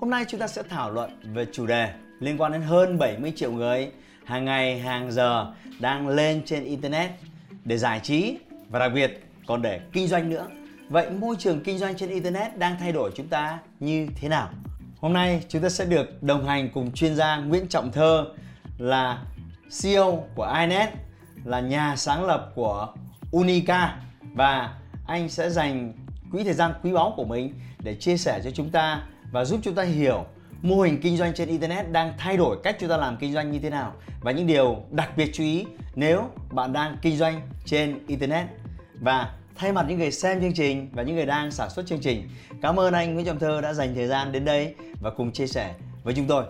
Hôm nay chúng ta sẽ thảo luận về chủ đề liên quan đến hơn 70 triệu người hàng ngày hàng giờ đang lên trên internet để giải trí và đặc biệt còn để kinh doanh nữa. Vậy môi trường kinh doanh trên internet đang thay đổi chúng ta như thế nào? Hôm nay chúng ta sẽ được đồng hành cùng chuyên gia Nguyễn Trọng Thơ là CEO của iNet, là nhà sáng lập của Unica và anh sẽ dành quỹ thời gian quý báu của mình để chia sẻ cho chúng ta và giúp chúng ta hiểu mô hình kinh doanh trên internet đang thay đổi cách chúng ta làm kinh doanh như thế nào và những điều đặc biệt chú ý nếu bạn đang kinh doanh trên internet và thay mặt những người xem chương trình và những người đang sản xuất chương trình cảm ơn anh Nguyễn Trọng Thơ đã dành thời gian đến đây và cùng chia sẻ với chúng tôi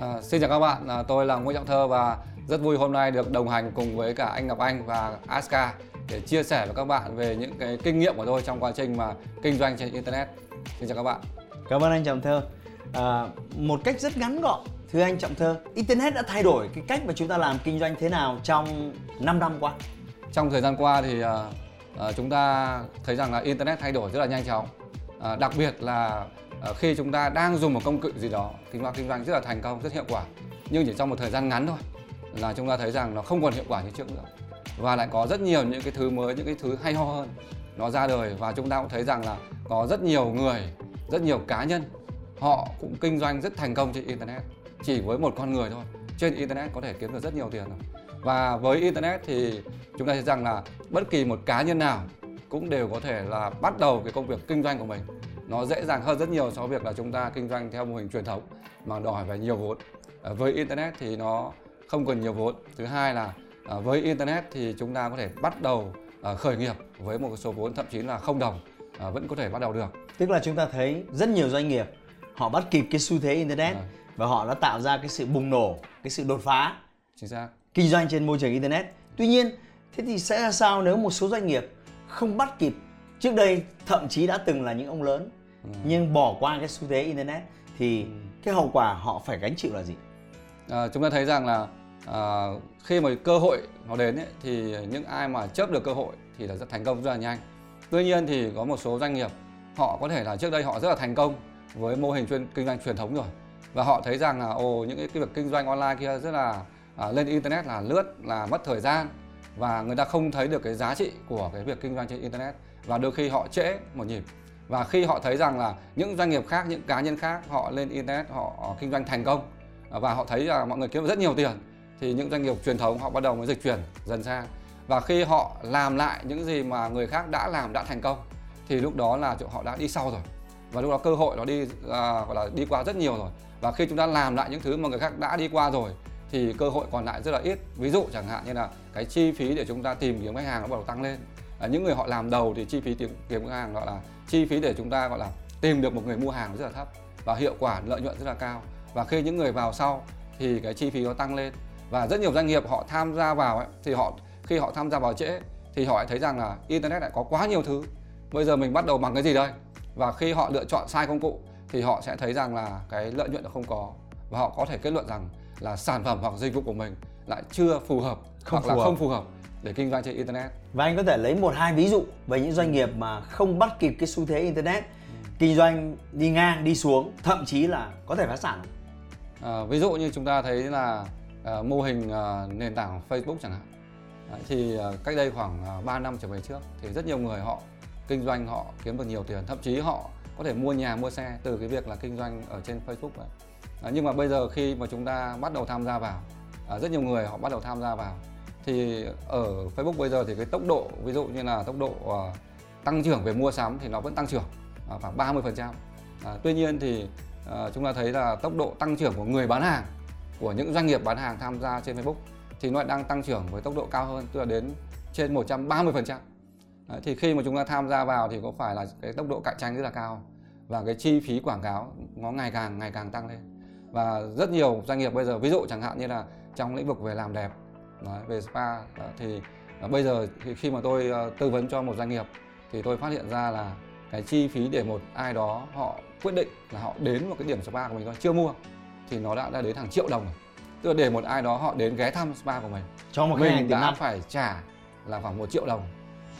À, xin chào các bạn, à, tôi là Nguyễn Trọng Thơ và rất vui hôm nay được đồng hành cùng với cả anh Ngọc Anh và Aska để chia sẻ với các bạn về những cái kinh nghiệm của tôi trong quá trình mà kinh doanh trên internet. Xin chào các bạn cảm ơn anh Trọng Thơ à, một cách rất ngắn gọn thưa anh Trọng Thơ internet đã thay đổi cái cách mà chúng ta làm kinh doanh thế nào trong 5 năm qua Trong thời gian qua thì à, à, chúng ta thấy rằng là internet thay đổi rất là nhanh chóng. À, đặc biệt là à, khi chúng ta đang dùng một công cụ gì đó, kinh doanh kinh doanh rất là thành công, rất hiệu quả. Nhưng chỉ trong một thời gian ngắn thôi là chúng ta thấy rằng nó không còn hiệu quả như trước nữa. Và lại có rất nhiều những cái thứ mới, những cái thứ hay ho hơn nó ra đời và chúng ta cũng thấy rằng là có rất nhiều người, rất nhiều cá nhân họ cũng kinh doanh rất thành công trên internet chỉ với một con người thôi. Trên internet có thể kiếm được rất nhiều tiền rồi. và với internet thì chúng ta thấy rằng là bất kỳ một cá nhân nào cũng đều có thể là bắt đầu cái công việc kinh doanh của mình. Nó dễ dàng hơn rất nhiều so với việc là chúng ta kinh doanh theo mô hình truyền thống mà đòi phải nhiều vốn. À, với internet thì nó không cần nhiều vốn. Thứ hai là à, với internet thì chúng ta có thể bắt đầu à, khởi nghiệp với một số vốn thậm chí là không đồng à, vẫn có thể bắt đầu được tức là chúng ta thấy rất nhiều doanh nghiệp họ bắt kịp cái xu thế internet Vâng. và họ đã tạo ra cái sự bùng nổ cái sự đột phá chính xác. kinh doanh trên môi trường internet. Tuy nhiên thế thì sẽ ra sao nếu một số doanh nghiệp không bắt kịp? Trước đây thậm chí đã từng là những ông lớn nhưng bỏ qua cái xu thế internet thì cái hậu quả họ phải gánh chịu là gì? À, chúng ta thấy rằng là à, khi mà cơ hội nó đến ấy, thì những ai mà chớp được cơ hội thì là rất thành công rất là nhanh. Tuy nhiên thì có một số doanh nghiệp họ có thể là trước đây họ rất là thành công với mô hình chuyên kinh doanh truyền thống rồi. Và họ thấy rằng là ồ những cái, cái việc kinh doanh online kia rất là à, lên internet là lướt là mất thời gian và người ta không thấy được cái giá trị của cái việc kinh doanh trên internet và đôi khi họ trễ một nhịp. Và khi họ thấy rằng là những doanh nghiệp khác những cá nhân khác họ lên internet họ, họ kinh doanh thành công và họ thấy là mọi người kiếm được rất nhiều tiền thì những doanh nghiệp truyền thống họ bắt đầu mới dịch chuyển dần sang. Và khi họ làm lại những gì mà người khác đã làm đã thành công thì lúc đó là họ đã đi sau rồi. Và lúc đó cơ hội nó đi à, gọi là đi qua rất nhiều rồi. Và khi chúng ta làm lại những thứ mà người khác đã đi qua rồi thì cơ hội còn lại rất là ít. Ví dụ chẳng hạn như là cái chi phí để chúng ta tìm kiếm khách hàng nó bắt đầu tăng lên. À, những người họ làm đầu thì chi phí tìm kiếm khách hàng gọi là chi phí để chúng ta gọi là tìm được một người mua hàng rất là thấp và hiệu quả lợi nhuận rất là cao. Và khi những người vào sau thì cái chi phí nó tăng lên. Và rất nhiều doanh nghiệp họ tham gia vào ấy, thì họ khi họ tham gia vào trễ thì họ lại thấy rằng là internet lại có quá nhiều thứ bây giờ mình bắt đầu bằng cái gì đây? Và khi họ lựa chọn sai công cụ thì họ sẽ thấy rằng là cái lợi nhuận nó không có. Và họ có thể kết luận rằng là sản phẩm hoặc dịch vụ của mình lại chưa phù hợp Không hoặc là phù hợp. không phù hợp để kinh doanh trên internet. Và anh có thể lấy một hai ví dụ về những doanh nghiệp mà không bắt kịp cái xu thế internet. Kinh doanh đi ngang đi xuống thậm chí là có thể phá sản. À, ví dụ như chúng ta thấy là à, mô hình à, nền tảng Facebook chẳng hạn. Đấy, thì à, cách đây khoảng à, 3 năm trở về trước thì rất nhiều người họ kinh doanh họ kiếm được nhiều tiền thậm chí họ có thể mua nhà mua xe từ cái việc là kinh doanh ở trên Facebook đấy à, nhưng mà bây giờ khi mà chúng ta bắt đầu tham gia vào à, rất nhiều người họ bắt đầu tham gia vào thì ở Facebook bây giờ thì cái tốc độ ví dụ như là tốc độ à, tăng trưởng về mua sắm thì nó vẫn tăng trưởng à, khoảng 30% à, tuy nhiên thì à, chúng ta thấy là tốc độ tăng trưởng của người bán hàng của những doanh nghiệp bán hàng tham gia trên Facebook thì nó lại đang tăng trưởng với tốc độ cao hơn tức là đến trên 130%. Đấy, thì khi mà chúng ta tham gia vào thì có phải là cái tốc độ cạnh tranh rất là cao và cái chi phí quảng cáo nó ngày càng ngày càng tăng lên? Và rất nhiều doanh nghiệp bây giờ ví dụ chẳng hạn như là trong lĩnh vực về làm đẹp đấy, về spa đó, thì à, bây giờ thì khi mà tôi à, tư vấn cho một doanh nghiệp thì tôi phát hiện ra là cái chi phí để một ai đó họ quyết định là họ đến một cái điểm spa của mình thôi chưa mua thì nó đã đã đến hàng triệu đồng rồi. Tức là để một ai đó họ đến ghé thăm spa của mình cho một mình đã năng phải trả là khoảng một triệu đồng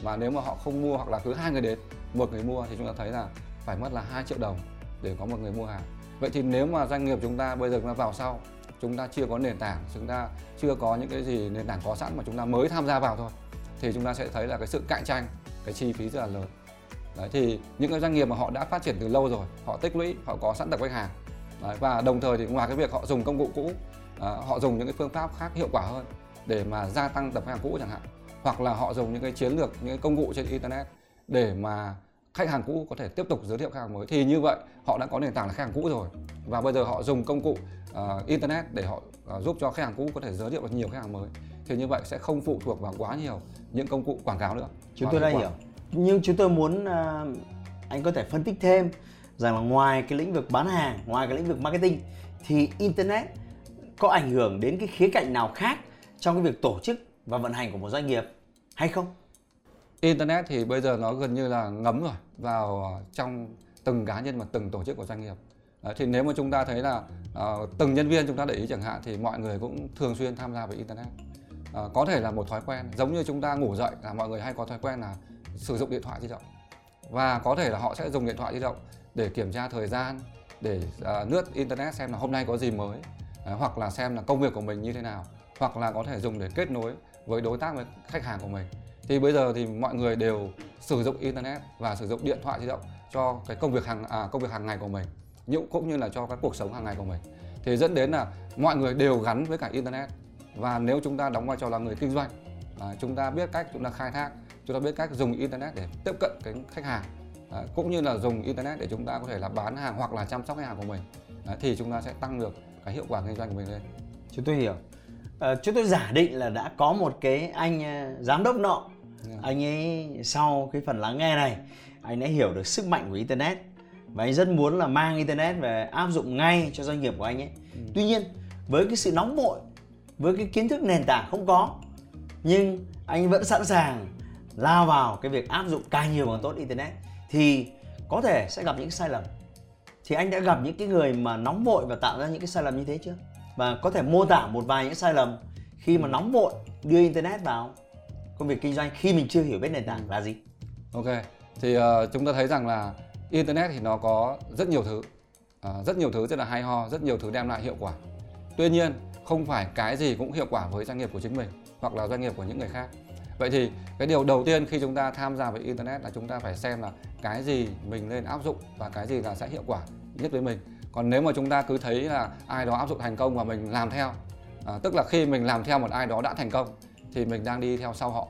và nếu mà họ không mua hoặc là cứ hai người đến một người mua thì chúng ta thấy là phải mất là 2 triệu đồng để có một người mua hàng. Vậy thì nếu mà doanh nghiệp chúng ta bây giờ chúng ta vào sau chúng ta chưa có nền tảng chúng ta chưa có những cái gì nền tảng có sẵn mà chúng ta mới tham gia vào thôi thì chúng ta sẽ thấy là cái sự cạnh tranh cái chi phí rất là lớn. Đấy, thì những cái doanh nghiệp mà họ đã phát triển từ lâu rồi họ tích lũy họ có sẵn tập khách hàng. Đấy, và đồng thời thì ngoài cái việc họ dùng công cụ cũ à, họ dùng những cái phương pháp khác hiệu quả hơn để mà gia tăng tập khách hàng cũ chẳng hạn hoặc là họ dùng những cái chiến lược những cái công cụ trên internet để mà khách hàng cũ có thể tiếp tục giới thiệu khách hàng mới. Thì như vậy họ đã có nền tảng là khách hàng cũ rồi. Và bây giờ họ dùng công cụ uh, internet để họ uh, giúp cho khách hàng cũ có thể giới thiệu được nhiều khách hàng mới. Thì như vậy sẽ không phụ thuộc vào quá nhiều những công cụ quảng cáo nữa. Chúng tôi đã hiểu. nhưng chúng tôi muốn à, anh có thể phân tích thêm rằng là ngoài cái lĩnh vực bán hàng ngoài cái lĩnh vực marketing thì internet có ảnh hưởng đến cái khía cạnh nào khác trong cái việc tổ chức và vận hành của một doanh nghiệp hay không Internet thì bây giờ nó gần như là ngấm rồi vào ờ, trong từng cá nhân và từng tổ chức của doanh nghiệp. Đấy, thì nếu mà chúng ta thấy là ờ, từng nhân viên chúng ta để ý chẳng hạn thì mọi người cũng thường xuyên tham gia với Internet. Ờ, có thể là một thói quen giống như chúng ta ngủ dậy là mọi người hay có thói quen là sử dụng điện thoại di động và có thể là họ sẽ dùng điện thoại di động để kiểm tra thời gian để ờ, lướt internet xem là hôm nay có gì mới hoặc là xem là công việc của mình như thế nào hoặc là có thể dùng để kết nối với đối tác với khách hàng của mình. Thì bây giờ thì mọi người đều sử dụng internet và sử dụng điện thoại di động cho cái công việc hàng à, công việc hàng ngày của mình nhưng cũng như là cho cái cuộc sống hàng ngày của mình. Thì dẫn đến là mọi người đều gắn với cả internet. Và nếu chúng ta đóng vai trò là người kinh doanh à, chúng ta biết cách chúng ta khai thác chúng ta biết cách dùng internet để tiếp cận cái khách hàng à, cũng như là dùng internet để chúng ta có thể là bán hàng hoặc là chăm sóc khách hàng của mình à, thì chúng ta sẽ tăng được cái hiệu quả kinh doanh của mình lên. Chúng tôi hiểu Ờ, chúng tôi giả định là đã có một cái anh ờ, giám đốc nọ. Yeah. anh ấy sau cái phần lắng nghe này anh đã hiểu được sức mạnh của internet và anh rất muốn là mang internet về áp dụng ngay cho doanh nghiệp của anh ấy. Tuy nhiên với cái sự nóng vội với cái kiến thức nền tảng không có nhưng anh vẫn sẵn sàng lao vào cái việc áp dụng càng nhiều càng tốt internet thì có thể sẽ gặp những sai lầm. Thì anh đã gặp những cái người mà nóng vội và tạo ra những cái sai lầm như thế chưa và có thể mô tả một vài những sai lầm khi mà nóng vội đưa internet vào công việc kinh doanh khi mình chưa hiểu biết nền tảng là gì Ok, thì uh, chúng ta thấy rằng là Internet thì nó có rất nhiều thứ, uh, rất nhiều thứ rất là hay ho, rất nhiều thứ đem lại hiệu quả. Tuy nhiên, không phải cái gì cũng hiệu quả với doanh nghiệp của chính mình hoặc là doanh nghiệp của những người khác. Vậy thì cái điều đầu tiên khi chúng ta tham gia với Internet là chúng ta phải xem là cái gì mình nên áp dụng và cái gì là sẽ hiệu quả nhất với mình. Còn nếu mà chúng ta cứ thấy là ai đó áp dụng thành công và mình làm theo, à, tức là khi mình làm theo một ai đó đã thành công thì mình đang đi theo sau họ.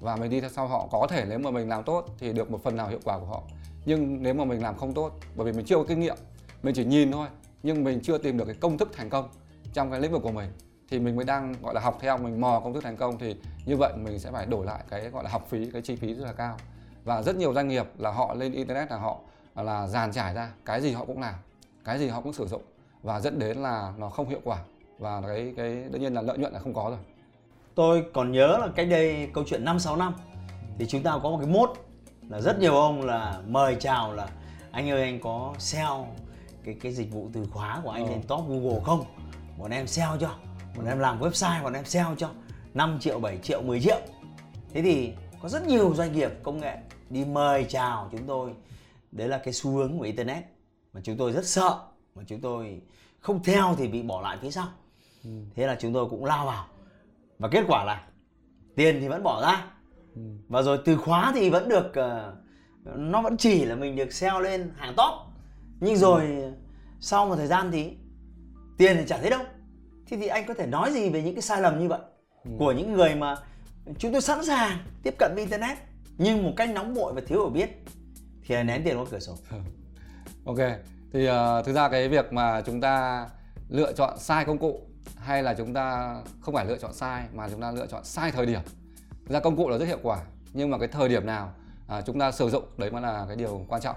Và mình đi theo sau họ có thể nếu mà mình làm tốt thì được một phần nào hiệu quả của họ. Nhưng nếu mà mình làm không tốt bởi vì mình chưa có kinh nghiệm mình chỉ nhìn thôi nhưng mình chưa tìm được cái công thức thành công trong cái lĩnh vực của mình thì mình mới đang gọi là học theo mình mò công thức thành công thì như vậy mình sẽ phải đổi lại cái gọi là học phí cái chi phí rất là cao. Và rất nhiều doanh nghiệp là họ lên internet là họ à, là dàn trải ra cái gì họ cũng làm cái gì họ cũng sử dụng và dẫn đến là nó không hiệu quả và cái cái đương nhiên là lợi nhuận là không có rồi tôi còn nhớ là cách đây câu chuyện 5 6 năm thì chúng ta có một cái mốt là rất nhiều ông là mời chào là anh ơi anh có sell cái cái dịch vụ từ khóa của anh Ờ. lên top Google không? Bọn em sell cho. Bọn em làm website bọn em sell cho 5 triệu, 7 triệu, 10 triệu. Thế thì có rất nhiều doanh nghiệp công nghệ đi mời chào chúng tôi. Đấy là cái xu hướng của internet mà chúng tôi rất sợ. Mà chúng tôi không theo thì bị bỏ lại phía sau. Thế là chúng tôi cũng lao vào. Và kết quả là tiền thì vẫn bỏ ra. Và rồi từ khóa thì vẫn được ờ, nó vẫn chỉ là mình được sell lên hàng top. Nhưng rồi sau một thời gian thì tiền thì chả thấy đâu. Thì thì anh có thể nói gì về những cái sai lầm như vậy? Của những người mà chúng tôi sẵn sàng tiếp cận với internet nhưng một cách nóng vội và thiếu hiểu biết thì là ném tiền qua cửa sổ Ok, thì uh, thực ra cái việc mà chúng ta lựa chọn sai công cụ hay là chúng ta không phải lựa chọn sai mà chúng ta lựa chọn sai thời điểm. Thực ra công cụ là rất hiệu quả nhưng mà cái thời điểm nào à, chúng ta sử dụng đấy mới là cái điều quan trọng.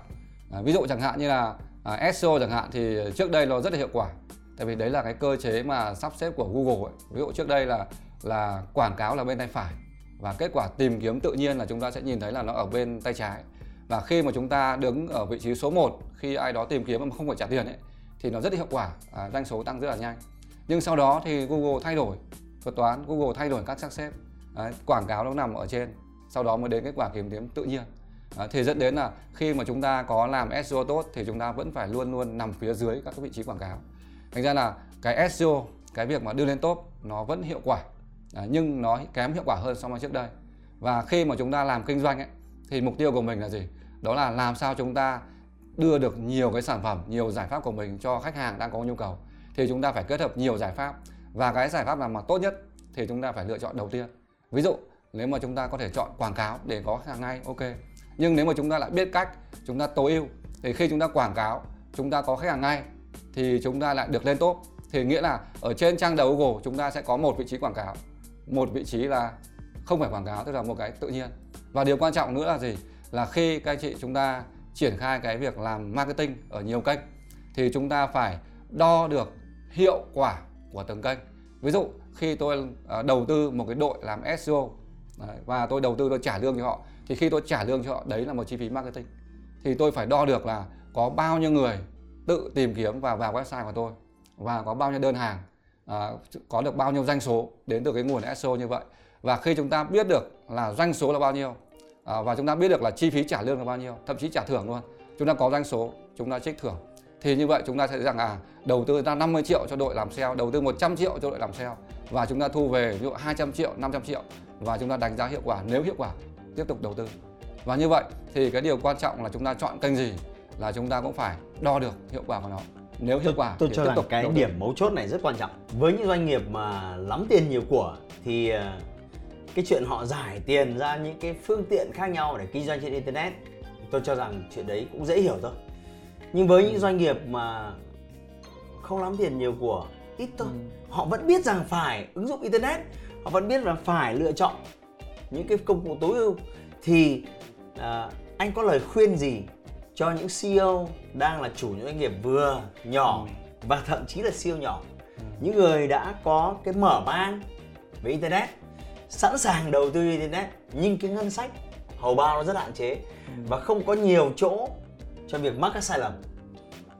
à, ví dụ chẳng hạn như là à, SEO chẳng hạn thì trước đây nó rất là hiệu quả tại vì đấy là cái cơ chế mà sắp xếp của Google ấy. ví dụ trước đây là là quảng cáo là bên tay phải và kết quả tìm kiếm tự nhiên là chúng ta sẽ nhìn thấy là nó ở bên tay trái và khi mà chúng ta đứng ở vị trí số 1 khi ai đó tìm kiếm mà không phải trả tiền ấy thì nó rất hiệu quả à, doanh số tăng rất là nhanh. Nhưng sau đó thì Google thay đổi thuật toán Google thay đổi các xác xếp. Đấy, quảng cáo nó nằm ở trên sau đó mới đến kết quả kiếm kiếm tự nhiên. Đấy, thì dẫn đến là khi mà chúng ta có làm SEO tốt thì chúng ta vẫn phải luôn luôn nằm phía dưới các cái vị trí quảng cáo. Thành ra là cái SEO cái việc mà đưa lên top nó vẫn hiệu quả. À, nhưng nó kém hiệu quả hơn so với trước đây. Và khi mà chúng ta làm kinh doanh ấy, thì mục tiêu của mình là gì đó là làm sao chúng ta đưa được nhiều cái sản phẩm nhiều giải pháp của mình cho khách hàng đang có nhu cầu thì chúng ta phải kết hợp nhiều giải pháp và cái giải pháp nào mà tốt nhất thì chúng ta phải lựa chọn đầu tiên ví dụ nếu mà chúng ta có thể chọn quảng cáo để có hàng ngay ok nhưng nếu mà chúng ta lại biết cách chúng ta tối ưu thì khi chúng ta quảng cáo chúng ta có khách hàng ngay thì chúng ta lại được lên top thì nghĩa là ở trên trang đầu Google chúng ta sẽ có một vị trí quảng cáo một vị trí là không phải quảng cáo tức là một cái tự nhiên và điều quan trọng nữa là gì? Là khi các anh chị chúng ta triển khai cái việc làm marketing ở nhiều kênh thì chúng ta phải đo được hiệu quả của từng kênh. Ví dụ khi tôi à, đầu tư một cái đội làm SEO và tôi đầu tư tôi trả lương cho họ thì khi tôi trả lương cho họ đấy là một chi phí marketing. Thì tôi phải đo được là có bao nhiêu người tự tìm kiếm và vào website của tôi và có bao nhiêu đơn hàng à, có được bao nhiêu doanh số đến từ cái nguồn SEO như vậy. Và khi chúng ta biết được là doanh số là bao nhiêu à, và chúng ta biết được là chi phí trả lương là bao nhiêu thậm chí trả thưởng luôn. Chúng ta có doanh số chúng ta trích thưởng. Thì như vậy chúng ta sẽ thấy rằng à đầu tư ra 50 triệu cho đội làm SEO đầu tư 100 triệu cho đội làm SEO và chúng ta thu về ví dụ 200 triệu 500 triệu. Và chúng ta đánh giá hiệu quả nếu hiệu quả tiếp tục đầu tư. Và như vậy thì cái điều quan trọng là chúng ta chọn kênh gì là chúng ta cũng phải đo được hiệu quả của nó. Nếu hiệu quả tôi thì cho tiếp rằng tục cái điểm mấu chốt này rất quan trọng. Với những doanh nghiệp mà lắm tiền nhiều của thì ờ, cái chuyện họ giải tiền ra những cái phương tiện khác nhau để kinh doanh trên internet tôi cho rằng chuyện đấy cũng dễ hiểu thôi. Nhưng với những doanh nghiệp mà không lắm tiền nhiều của ít thôi. Ừ. họ vẫn biết rằng phải ứng dụng internet họ vẫn biết rằng phải lựa chọn những cái công cụ tối ưu. Thì à, anh có lời khuyên gì cho những CEO đang là chủ những doanh nghiệp vừa nhỏ và thậm chí là siêu nhỏ? Những người đã có cái mở mang về internet sẵn sàng đầu tư internet nhưng cái ngân sách hầu bao nó rất hạn chế. Và không có nhiều chỗ cho việc mắc các sai lầm.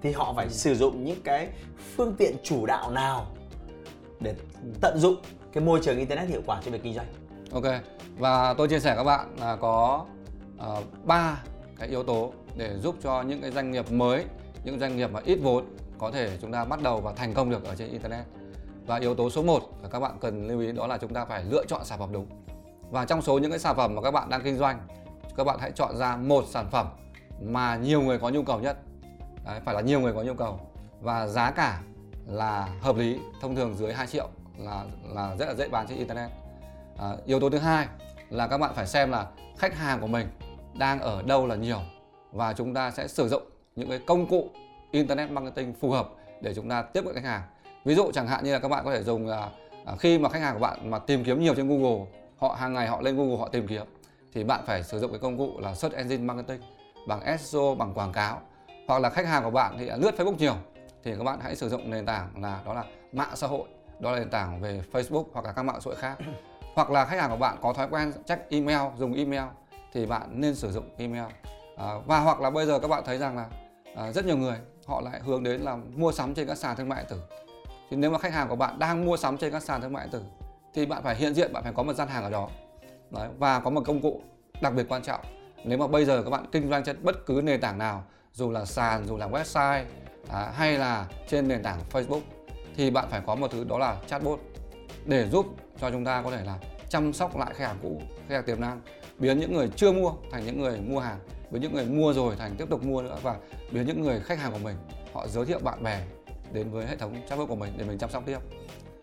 Thì họ phải sử dụng những cái phương tiện chủ đạo nào để tận dụng cái môi trường internet hiệu quả cho việc kinh doanh. Ok và tôi chia sẻ các bạn là có ờ, ba cái yếu tố để giúp cho những cái doanh nghiệp mới, những doanh nghiệp mà ít vốn có thể chúng ta bắt đầu và thành công được ở trên internet. Và yếu tố số 1 là các bạn cần lưu ý đó là chúng ta phải lựa chọn sản phẩm đúng. Và trong số những cái sản phẩm mà các bạn đang kinh doanh, các bạn hãy chọn ra một sản phẩm mà nhiều người có nhu cầu nhất. Đấy, phải là nhiều người có nhu cầu và giá cả là hợp lý, thông thường dưới 2 triệu là là rất là dễ bán trên internet. À, yếu tố thứ hai là các bạn phải xem là khách hàng của mình đang ở đâu là nhiều và chúng ta sẽ sử dụng những cái công cụ internet marketing phù hợp để chúng ta tiếp cận khách hàng. Ví dụ chẳng hạn như là các bạn có thể dùng là à, khi mà khách hàng của bạn mà tìm kiếm nhiều trên Google, họ hàng ngày họ lên Google họ tìm kiếm thì bạn phải sử dụng cái công cụ là search engine marketing bằng SEO bằng quảng cáo. Hoặc là khách hàng của bạn thì lướt Facebook nhiều thì các bạn hãy sử dụng nền tảng là đó là mạng xã hội đó là nền tảng về Facebook hoặc là các mạng xã hội khác. Hoặc là khách hàng của bạn có thói quen check email dùng email thì bạn nên sử dụng email. À, và hoặc là bây giờ các bạn thấy rằng là à, rất nhiều người họ lại hướng đến là mua sắm trên các sàn thương mại điện tử thì nếu mà khách hàng của bạn đang mua sắm trên các sàn thương mại điện tử thì bạn phải hiện diện bạn phải có một gian hàng ở đó. Đấy, và có một công cụ đặc biệt quan trọng. Nếu mà bây giờ các bạn kinh doanh trên bất cứ nền tảng nào dù là sàn dù là website à, hay là trên nền tảng Facebook thì bạn phải có một thứ đó là chatbot để giúp cho chúng ta có thể là chăm sóc lại khách hàng cũ khách hàng tiềm năng biến những người chưa mua thành những người mua hàng biến những người mua rồi thành tiếp tục mua nữa và biến những người khách hàng của mình họ giới thiệu bạn bè đến với hệ thống chatbot của mình để mình chăm sóc tiếp.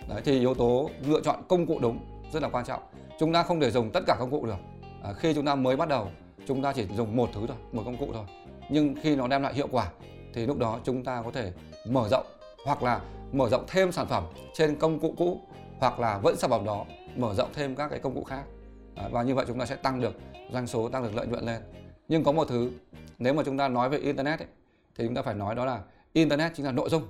Đấy thì yếu tố lựa chọn công cụ đúng rất là quan trọng. Chúng ta không thể dùng tất cả công cụ được. À, khi chúng ta mới bắt đầu chúng ta chỉ dùng một thứ thôi một công cụ thôi. Nhưng khi nó đem lại hiệu quả thì lúc đó chúng ta có thể mở rộng hoặc là mở rộng thêm sản phẩm trên công cụ cũ hoặc là vẫn sản phẩm đó mở rộng thêm các cái công cụ khác. À, và như vậy chúng ta sẽ tăng được doanh số tăng được lợi nhuận lên. Nhưng có một thứ nếu mà chúng ta nói về internet ấy, thì chúng ta phải nói đó là internet chính là nội dung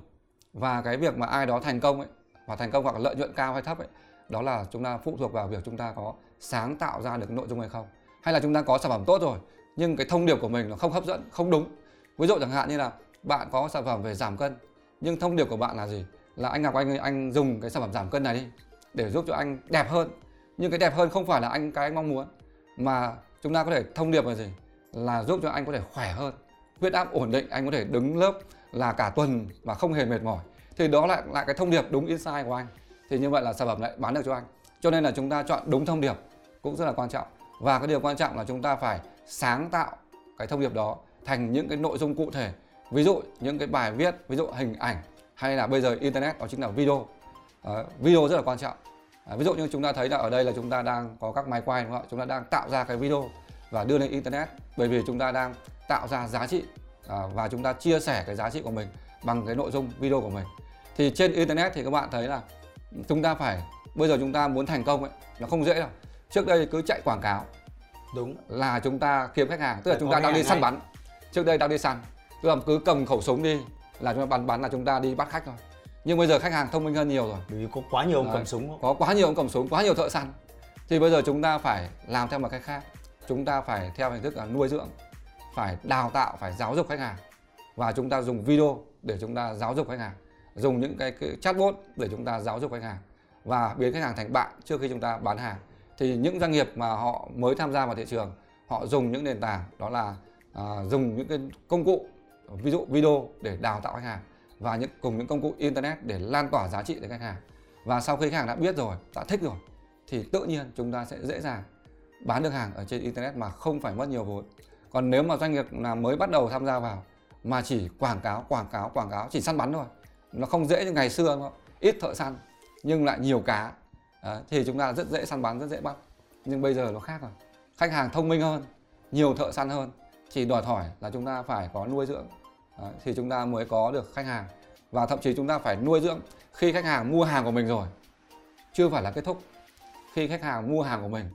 và cái việc mà ai đó thành công ấy và thành công hoặc lợi nhuận cao hay thấp ấy, đó là chúng ta phụ thuộc vào việc chúng ta có sáng tạo ra được nội dung hay không. Hay là chúng ta có sản phẩm tốt rồi, nhưng cái thông điệp của mình nó không hấp dẫn, không đúng. Ví dụ chẳng hạn như là bạn có sản phẩm về giảm cân, nhưng thông điệp của bạn là gì? Là anh Ngọc, anh anh dùng cái sản phẩm giảm cân này đi, để giúp cho anh đẹp hơn. Nhưng cái đẹp hơn không phải là anh cái anh mong muốn, mà chúng ta có thể thông điệp là gì? Là giúp cho anh có thể khỏe hơn, huyết áp ổn định, anh có thể đứng lớp là cả tuần mà không hề mệt mỏi. Thì đó lại lại cái thông điệp đúng insight của anh. Thì như vậy là sản phẩm lại bán được cho anh. Cho nên là chúng ta chọn đúng thông điệp cũng rất là quan trọng. Và cái điều quan trọng là chúng ta phải sáng tạo cái thông điệp đó thành những cái nội dung cụ thể. Ví dụ những cái bài viết ví dụ hình ảnh hay là bây giờ internet đó chính là video. À, video rất là quan trọng. À, ví dụ như chúng ta thấy là ở đây là chúng ta đang có các máy quay đúng không ạ? Chúng ta đang tạo ra cái video và đưa lên internet bởi vì chúng ta đang tạo ra giá trị à, và chúng ta chia sẻ cái giá trị của mình bằng cái nội dung video của mình. Thì trên internet thì các bạn thấy là chúng ta phải bây giờ chúng ta muốn thành công ấy nó không dễ đâu. Trước đây cứ chạy quảng cáo đúng. là chúng ta kiếm khách hàng tức là chúng ta đang đi săn bắn. Trước đây đang đi săn tức là cứ cầm khẩu súng đi là chúng ta bắn bắn là chúng ta đi bắt khách thôi. Nhưng bây giờ khách hàng thông minh hơn nhiều rồi. Vì có quá nhiều ông cầm súng. Có quá nhiều ông cầm súng quá nhiều thợ săn. Thì bây giờ chúng ta phải làm theo một cách khác. Chúng ta phải theo hình thức là nuôi dưỡng phải đào tạo phải giáo dục khách hàng. Và chúng ta dùng video để chúng ta giáo dục khách hàng. Dùng những cái, cái chatbot để chúng ta giáo dục khách hàng. Và biến khách hàng thành bạn trước khi chúng ta bán hàng. Thì những doanh nghiệp mà họ mới tham gia vào thị trường họ dùng những nền tảng đó là à, dùng những cái công cụ ví dụ video để đào tạo khách hàng và những cùng những công cụ internet để lan tỏa giá trị đến khách hàng. Và sau khi khách hàng đã biết rồi đã thích rồi thì tự nhiên chúng ta sẽ dễ dàng bán được hàng ở trên internet mà không phải mất nhiều vốn còn nếu mà doanh nghiệp là mới bắt đầu tham gia vào mà chỉ quảng cáo quảng cáo quảng cáo chỉ săn bắn thôi nó không dễ như ngày xưa nó ít thợ săn nhưng lại nhiều cá. Đấy, thì chúng ta rất dễ săn bắn rất dễ bắt. Nhưng bây giờ nó khác rồi. Khách hàng thông minh hơn nhiều thợ săn hơn. Chỉ đòi hỏi là chúng ta phải có nuôi dưỡng. Đấy, thì chúng ta mới có được khách hàng. Và thậm chí chúng ta phải nuôi dưỡng khi khách hàng mua hàng của mình rồi. Chưa phải là kết thúc. Khi khách hàng mua hàng của mình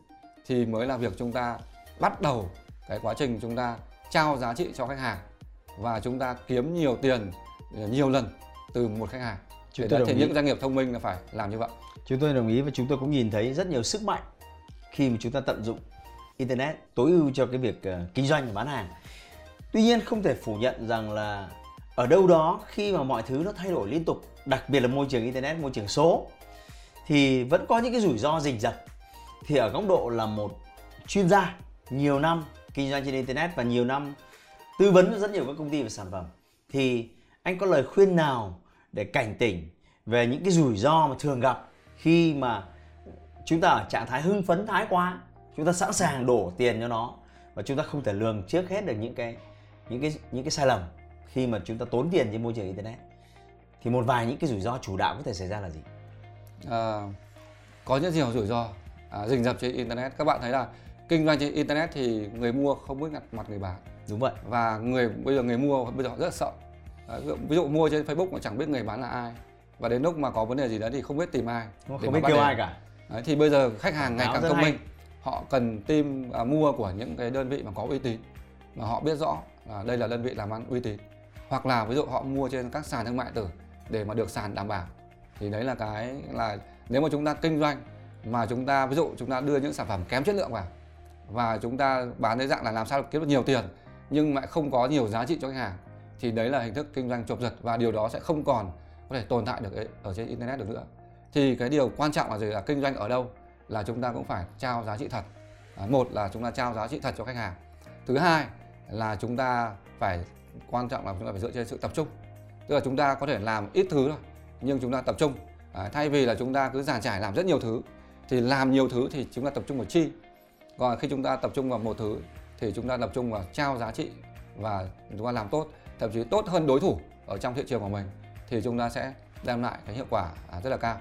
thì mới là việc chúng ta bắt đầu cái quá trình chúng ta trao giá trị cho khách hàng và chúng ta kiếm nhiều tiền nhiều lần từ một khách hàng. Chúng tôi thì những doanh nghiệp thông minh là phải làm như vậy. Chúng tôi đồng ý và chúng tôi cũng nhìn thấy rất nhiều sức mạnh khi mà chúng ta tận dụng internet tối ưu cho cái việc uh, kinh doanh và bán hàng. Tuy nhiên không thể phủ nhận rằng là ở đâu đó khi mà mọi thứ nó thay đổi liên tục đặc biệt là môi trường internet môi trường số thì vẫn có những cái rủi ro rình rập. Thì ở góc độ là một chuyên gia nhiều năm kinh doanh trên internet và nhiều năm tư vấn rất nhiều các công ty và sản phẩm thì anh có lời khuyên nào để cảnh tỉnh về những cái rủi ro mà thường gặp khi mà chúng ta ở trạng thái hưng phấn thái quá chúng ta sẵn sàng đổ tiền cho nó và chúng ta không thể lường trước hết được những cái những cái những cái sai lầm khi mà chúng ta tốn tiền trên môi trường internet? Thì một vài những cái rủi ro chủ đạo có thể xảy ra là gì? À, có rất nhiều rủi ro? À, rình rập trên internet. Các bạn thấy là kinh doanh trên internet thì người mua không biết mặt người bán. Đúng vậy. Và người bây giờ người mua bây giờ họ rất là sợ. À, ví, dụ, mua trên facebook mà chẳng biết người bán là ai. Và đến lúc mà có vấn đề gì đó thì không biết tìm ai không, không biết kêu ai cả. Đấy, thì bây giờ khách hàng ngày càng thông minh. Họ cần tìm à, mua của những cái đơn vị mà có uy tín mà họ biết rõ là đây là đơn vị làm ăn uy tín. Hoặc là ví dụ họ mua trên các sàn thương mại tử để mà được sàn đảm bảo. Thì đấy là cái là nếu mà chúng ta kinh doanh mà chúng ta ví dụ chúng ta đưa những sản phẩm kém chất lượng vào và chúng ta bán dưới dạng là làm sao kiếm được nhiều tiền nhưng lại không có nhiều giá trị cho khách hàng. Thì đấy là hình thức kinh doanh chộp giật và điều đó sẽ không còn có thể tồn tại được ở trên internet được nữa. Thì cái điều quan trọng là gì? Là kinh doanh ở đâu? Là chúng ta cũng phải trao giá trị thật. À, một là chúng ta trao giá trị thật cho khách hàng. Thứ hai là chúng ta phải quan trọng là chúng ta phải dựa trên sự tập trung. Tức là chúng ta có thể làm ít thứ thôi nhưng chúng ta tập trung. À, thay vì là chúng ta cứ giàn trải làm rất nhiều thứ thì làm nhiều thứ thì chúng ta tập trung vào chi? Còn khi chúng ta tập trung vào một thứ thì chúng ta tập trung vào trao giá trị và chúng ta làm tốt thậm chí tốt hơn đối thủ ở trong thị trường của mình thì chúng ta sẽ đem lại cái hiệu quả à, rất là cao.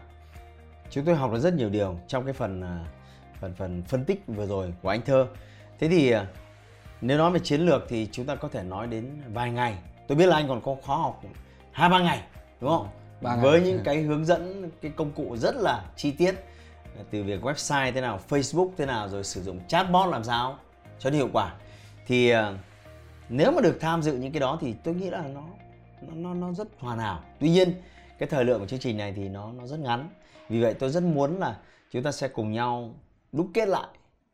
Chúng tôi học được rất nhiều điều trong cái phần à, phần phần phân tích vừa rồi của anh thơ. Thế thì à, nếu nói về chiến lược thì chúng ta có thể nói đến vài ngày. Tôi biết là anh còn có khóa học hai ba ngày đúng không? Ba với ngày. những cái hướng dẫn cái công cụ rất là chi tiết từ việc website thế nào facebook thế nào rồi sử dụng chatbot làm sao cho hiệu quả. Thì ờ, nếu mà được tham dự những cái đó thì tôi nghĩ là nó nó nó, nó rất hoàn hảo. Tuy nhiên cái thời lượng của chương trình này thì nó nó rất ngắn. Vì vậy tôi rất muốn là chúng ta sẽ cùng nhau đúc kết lại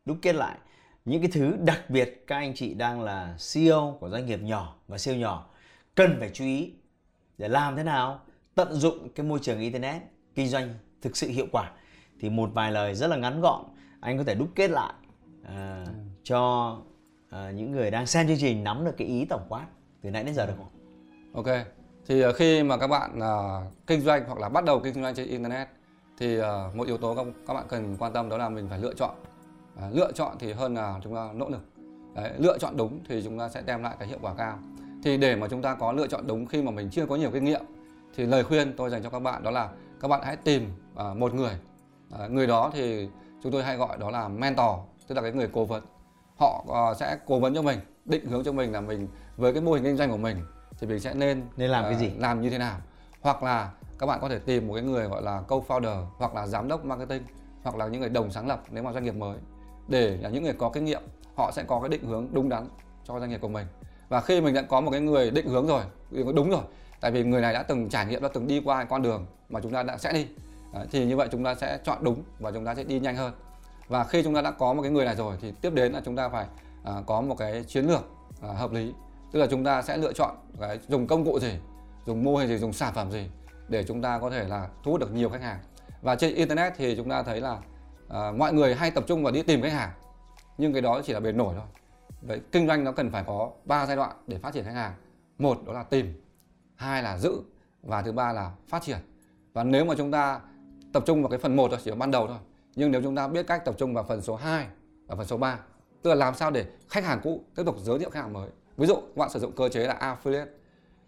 đúc kết lại những cái thứ đặc biệt các anh chị đang là CEO của doanh nghiệp nhỏ và siêu nhỏ cần phải chú ý để làm thế nào tận dụng cái môi trường internet kinh doanh thực sự hiệu quả thì một vài lời rất là ngắn gọn anh có thể đúc kết lại à, ừ. cho à, những người đang xem chương trình nắm được cái ý tổng quát từ nãy đến giờ được không? Ok. Thì uh, khi mà các bạn uh, kinh doanh hoặc là bắt đầu kinh doanh trên internet thì uh, một yếu tố các, các bạn cần quan tâm đó là mình phải lựa chọn. Uh, lựa chọn thì hơn là chúng ta nỗ lực. Đấy, lựa chọn đúng thì chúng ta sẽ đem lại cái hiệu quả cao. Thì để mà chúng ta có lựa chọn đúng khi mà mình chưa có nhiều kinh nghiệm thì lời khuyên tôi dành cho các bạn đó là các bạn hãy tìm uh, một người. Uh, người đó thì chúng tôi hay gọi đó là mentor, tức là cái người cố vấn. Họ uh, sẽ cố vấn cho mình, định hướng cho mình là mình với cái mô hình kinh doanh của mình thì mình sẽ nên nên làm uh, cái gì? làm như thế nào. Hoặc là các bạn có thể tìm một cái người gọi là co-founder hoặc là giám đốc marketing hoặc là những người đồng sáng lập nếu mà doanh nghiệp mới để là những người có kinh nghiệm họ sẽ có cái định hướng đúng đắn cho doanh nghiệp của mình. Và khi mình đã có một cái người định hướng rồi đúng rồi tại vì người này đã từng trải nghiệm đã từng đi qua con đường mà chúng ta đã sẽ đi Đấy, thì như vậy chúng ta sẽ chọn đúng và chúng ta sẽ đi nhanh hơn. Và khi chúng ta đã có một cái người này rồi thì tiếp đến là chúng ta phải à, có một cái chiến lược à, hợp lý. Tức là chúng ta sẽ lựa chọn cái dùng công cụ gì dùng mô hình gì dùng sản phẩm gì để chúng ta có thể là thu hút được nhiều khách hàng. Và trên internet thì chúng ta thấy là à, mọi người hay tập trung vào đi tìm khách hàng nhưng cái đó chỉ là bề nổi thôi. Vậy kinh doanh nó cần phải có ba giai đoạn để phát triển khách hàng. Một đó là tìm hai là giữ và thứ ba là phát triển. Và nếu mà chúng ta tập trung vào cái phần một thôi chỉ ban đầu thôi. Nhưng nếu chúng ta biết cách tập trung vào phần số 2 và phần số 3 tức là làm sao để khách hàng cũ tiếp tục giới thiệu khách hàng mới. Ví dụ các bạn sử dụng cơ chế là affiliate.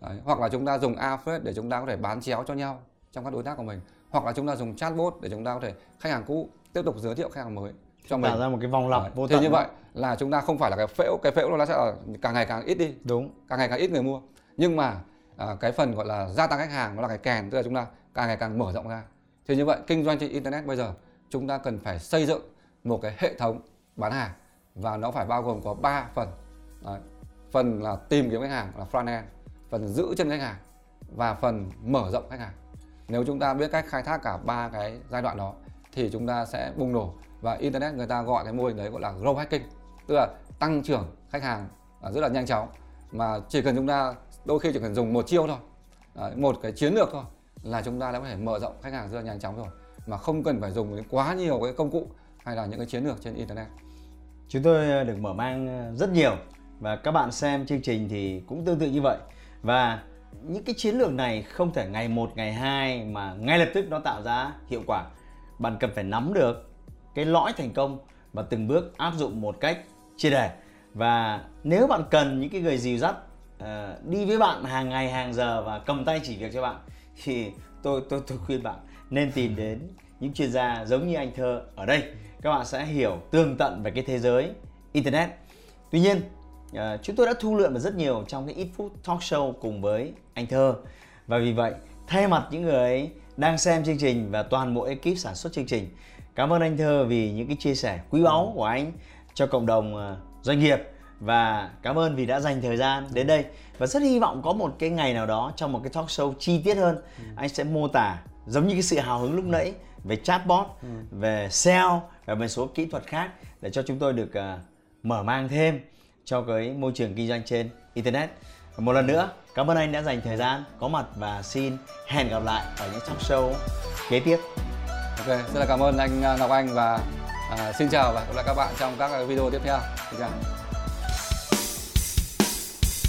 Đấy, hoặc là chúng ta dùng affiliate để chúng ta có thể bán chéo cho nhau trong các đối tác của mình. Hoặc là chúng ta dùng chatbot để chúng ta có thể khách hàng cũ tiếp tục giới thiệu khách hàng mới cho mình. tạo ra một cái vòng lặp vô tận thế như vậy là chúng ta không phải là cái phễu cái phễu nó sẽ là càng ngày càng ít đi. Đúng. Càng ngày càng ít người mua. Nhưng mà à, cái phần gọi là gia tăng khách hàng nó là cái kèn tức là chúng ta càng ngày càng mở rộng ra thì như vậy kinh doanh trên internet bây giờ chúng ta cần phải xây dựng một cái hệ thống bán hàng. Và nó phải bao gồm có 3 phần. Đấy. Phần là tìm kiếm khách hàng là front end phần giữ chân khách hàng và phần mở rộng khách hàng. Nếu chúng ta biết cách khai thác cả ba cái giai đoạn đó thì chúng ta sẽ bùng nổ. Và internet người ta gọi cái mô hình đấy gọi là growth hacking. Tức là tăng trưởng khách hàng à, rất là nhanh chóng. Mà chỉ cần chúng ta đôi khi chỉ cần dùng một chiêu thôi. Đấy, một cái chiến lược thôi là chúng ta đã có thể mở rộng khách hàng rất là nhanh chóng rồi mà không cần phải dùng quá nhiều cái công cụ hay là những cái chiến lược trên internet. Chúng tôi ờ, được mở mang ờ, rất nhiều và các bạn xem chương trình thì cũng tương tự như vậy. Và những cái chiến lược này không thể ngày một ngày hai mà ngay lập tức nó tạo ra hiệu quả. Bạn cần phải nắm được cái lõi thành công và từng bước áp dụng một cách chia đề và nếu bạn cần những cái người dìu dắt uh, đi với bạn hàng ngày hàng giờ và cầm tay chỉ việc cho bạn thì tôi tôi tôi khuyên bạn nên tìm đến những chuyên gia giống như anh thơ ở đây. Các bạn sẽ hiểu tường tận về cái thế giới internet. Tuy nhiên À, chúng tôi đã thu lượm được rất nhiều trong cái ít phút talk show cùng với anh Thơ. Và vì vậy thay mặt những người đang xem chương trình và toàn bộ ekip sản xuất chương trình cảm ơn anh Thơ vì những cái chia sẻ quý báu của anh cho cộng đồng uh, doanh nghiệp và cảm ơn vì đã dành thời gian đến đây. Và rất hy vọng có một cái ngày nào đó trong một cái talk show chi tiết hơn ừ. anh sẽ mô tả giống như cái sự hào hứng lúc nãy về chatbot ừ. về SEO và một số kỹ thuật khác để cho chúng tôi được uh, mở mang thêm cho cái môi trường kinh doanh trên internet. Một lần nữa cảm ơn anh đã dành thời gian có mặt và xin hẹn gặp lại ở những talk show kế tiếp. Ok rất là cảm ơn anh à, Ngọc Anh và à, xin chào và gặp lại các bạn trong các video tiếp theo. Xin chào